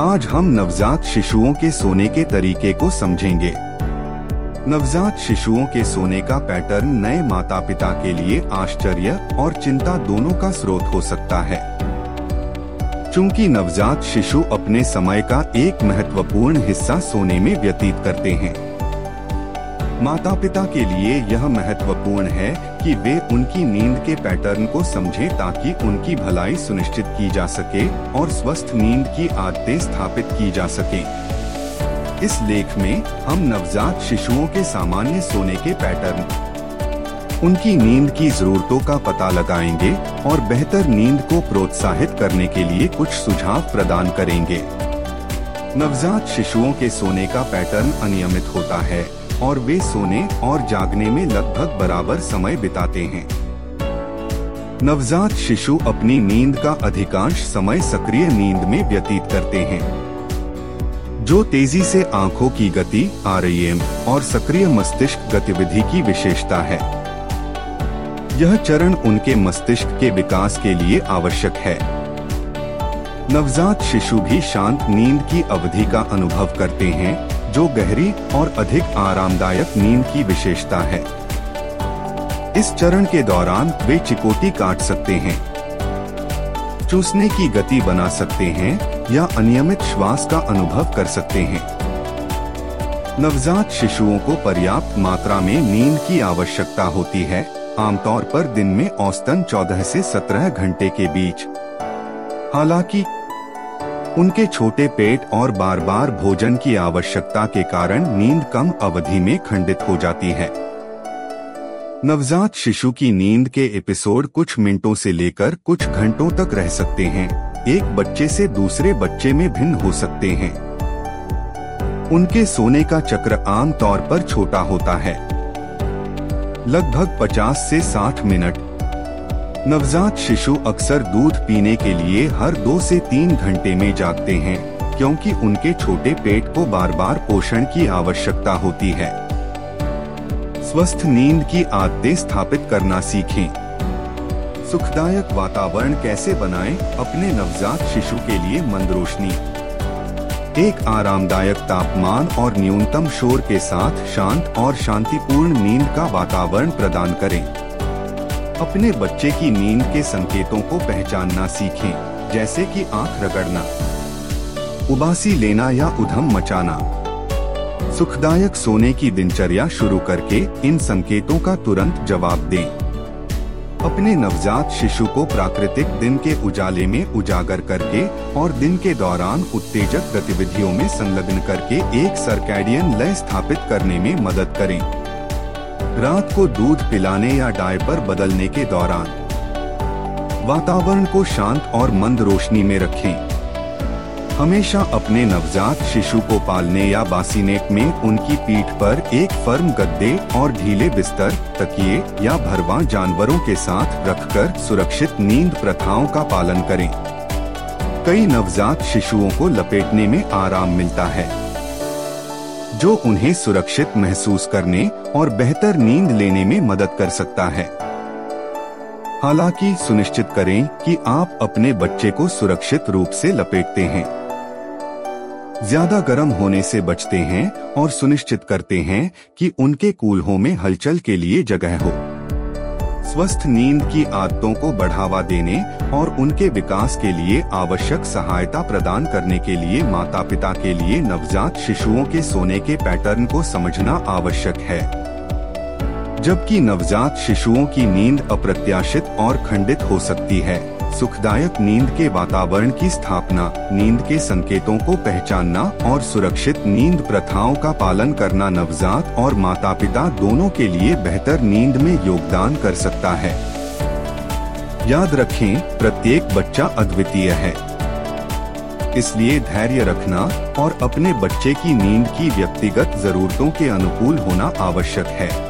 आज हम नवजात शिशुओं के सोने के तरीके को समझेंगे। नवजात शिशुओं के सोने का पैटर्न नए माता पिता के लिए आश्चर्य और चिंता दोनों का स्रोत हो सकता है। चूँकि नवजात शिशु अपने समय का एक महत्वपूर्ण हिस्सा सोने में व्यतीत करते हैं। माता पिता के लिए यह महत्वपूर्ण है कि वे उनकी नींद के पैटर्न को समझें ताकि उनकी भलाई सुनिश्चित की जा सके और स्वस्थ नींद की आदतें स्थापित की जा सके। इस लेख में हम नवजात शिशुओं के सामान्य सोने के पैटर्न, उनकी नींद की जरूरतों का पता लगाएँगे और बेहतर नींद को प्रोत्साहित करने के लिए कुछ सुझाव प्रदान करेंगे। नवजात शिशुओं के सोने का पैटर्न अनियमित होता है। और वे सोने और जागने में लगभग बराबर समय बिताते हैं। नवजात शिशु अपनी नींद का अधिकांश समय सक्रिय नींद में व्यतीत करते हैं। जो तेज़ी से आँखों की गति आर और सक्रिय मस्तिष्क गतिविधि की विशेषता है। यह चरण उनके मस्तिष्क के विकास के लिए आवश्यक है। नवजात शिशु भी शांत नींद की अवधि का अनुभव करते हैं। जो गहरी और अधिक आरामदायक नींद की विशेषता है। इस चरण के दौरान वे चिकोटी काट सकते हैं, चूसने की गति बना सकते हैं या अनियमित श्वास का अनुभव कर सकते हैं। नवजात शिशुओं को पर्याप्त मात्रा में नींद की आवश्यकता होती है, आमतौर पर दिन में औसतन 14 से 17 घंटे के बीच। हालाँकि उनके छोटे पेट और बार बार भोजन की आवश्यकता के कारण नींद कम अवधि में खंडित हो जाती है। नवजात शिशु की नींद के एपिसोड कुछ मिनटों से लेकर कुछ घंटों तक रह सकते हैं। एक बच्चे से दूसरे बच्चे में भिन्न हो सकते हैं। उनके सोने का चक्र आम तौर पर छोटा होता है। लगभग 50 से 60 मिनट। नवजात शिशु अक्सर दूध पीने के लिए हर दो से तीन घंटे में जागते हैं, क्योंकि उनके छोटे पेट को बार बार पोषण की आवश्यकता होती है। स्वस्थ नींद की आदतें स्थापित करना सीखें। सुखदायक वातावरण कैसे बनाएँ अपने नवजात शिशु के लिए मंद रोशनी? एक आरामदायक तापमान और न्यूनतम शोर के साथ शांत और शांतिपूर्ण नींद का वातावरण प्रदान करें। अपने बच्चे की नींद के संकेतों को पहचानना सीखें, जैसे कि आँख रगड़ना, उबासी लेना या उधम मचाना। सुखदायक सोने की दिनचर्या शुरू करके इन संकेतों का तुरंत जवाब दें। अपने नवजात शिशु को प्राकृतिक दिन के उजाले में उजागर करके और दिन के दौरान उत्तेजक गतिविधियों में संलग्न करके एक सर्कैडियन लय स्थापित करने में मदद करें। रात को दूध पिलाने या डायपर बदलने के दौरान, वातावरण को शांत और मंद रोशनी में रखें। हमेशा अपने नवजात शिशु को पालने या बासीनेट में उनकी पीठ पर एक फर्म गद्दे और ढीले बिस्तर, तकिए या भरवा जानवरों के साथ रखकर सुरक्षित नींद प्रथाओं का पालन करें। कई नवजात शिशुओं को लपेटने में आराम मिलता है। जो उन्हें सुरक्षित महसूस करने और बेहतर नींद लेने में मदद कर सकता है। हालाँकि सुनिश्चित करें कि आप अपने बच्चे को सुरक्षित रूप से लपेटते हैं। ज़्यादा गर्म होने से बचते हैं और सुनिश्चित करते हैं कि उनके कूल्हों में हलचल के लिए जगह हो। स्वस्थ नींद की आदतों को बढ़ावा देने और उनके विकास के लिए आवश्यक सहायता प्रदान करने के लिए माता पिता के लिए नवजात शिशुओं के सोने के पैटर्न को समझना आवश्यक है। जबकि नवजात शिशुओं की नींद अप्रत्याशित और खंडित हो सकती है। सुखदायक नींद के वातावरण की स्थापना, नींद के संकेतों को पहचानना और सुरक्षित नींद प्रथाओं का पालन करना नवजात और माता पिता दोनों के लिए बेहतर नींद में योगदान कर सकता है। याद रखें, प्रत्येक बच्चा अद्वितीय है। इसलिए धैर्य रखना और अपने बच्चे की नींद की व्यक्तिगत जरूरतों के अनुकूल होना आवश्यक है।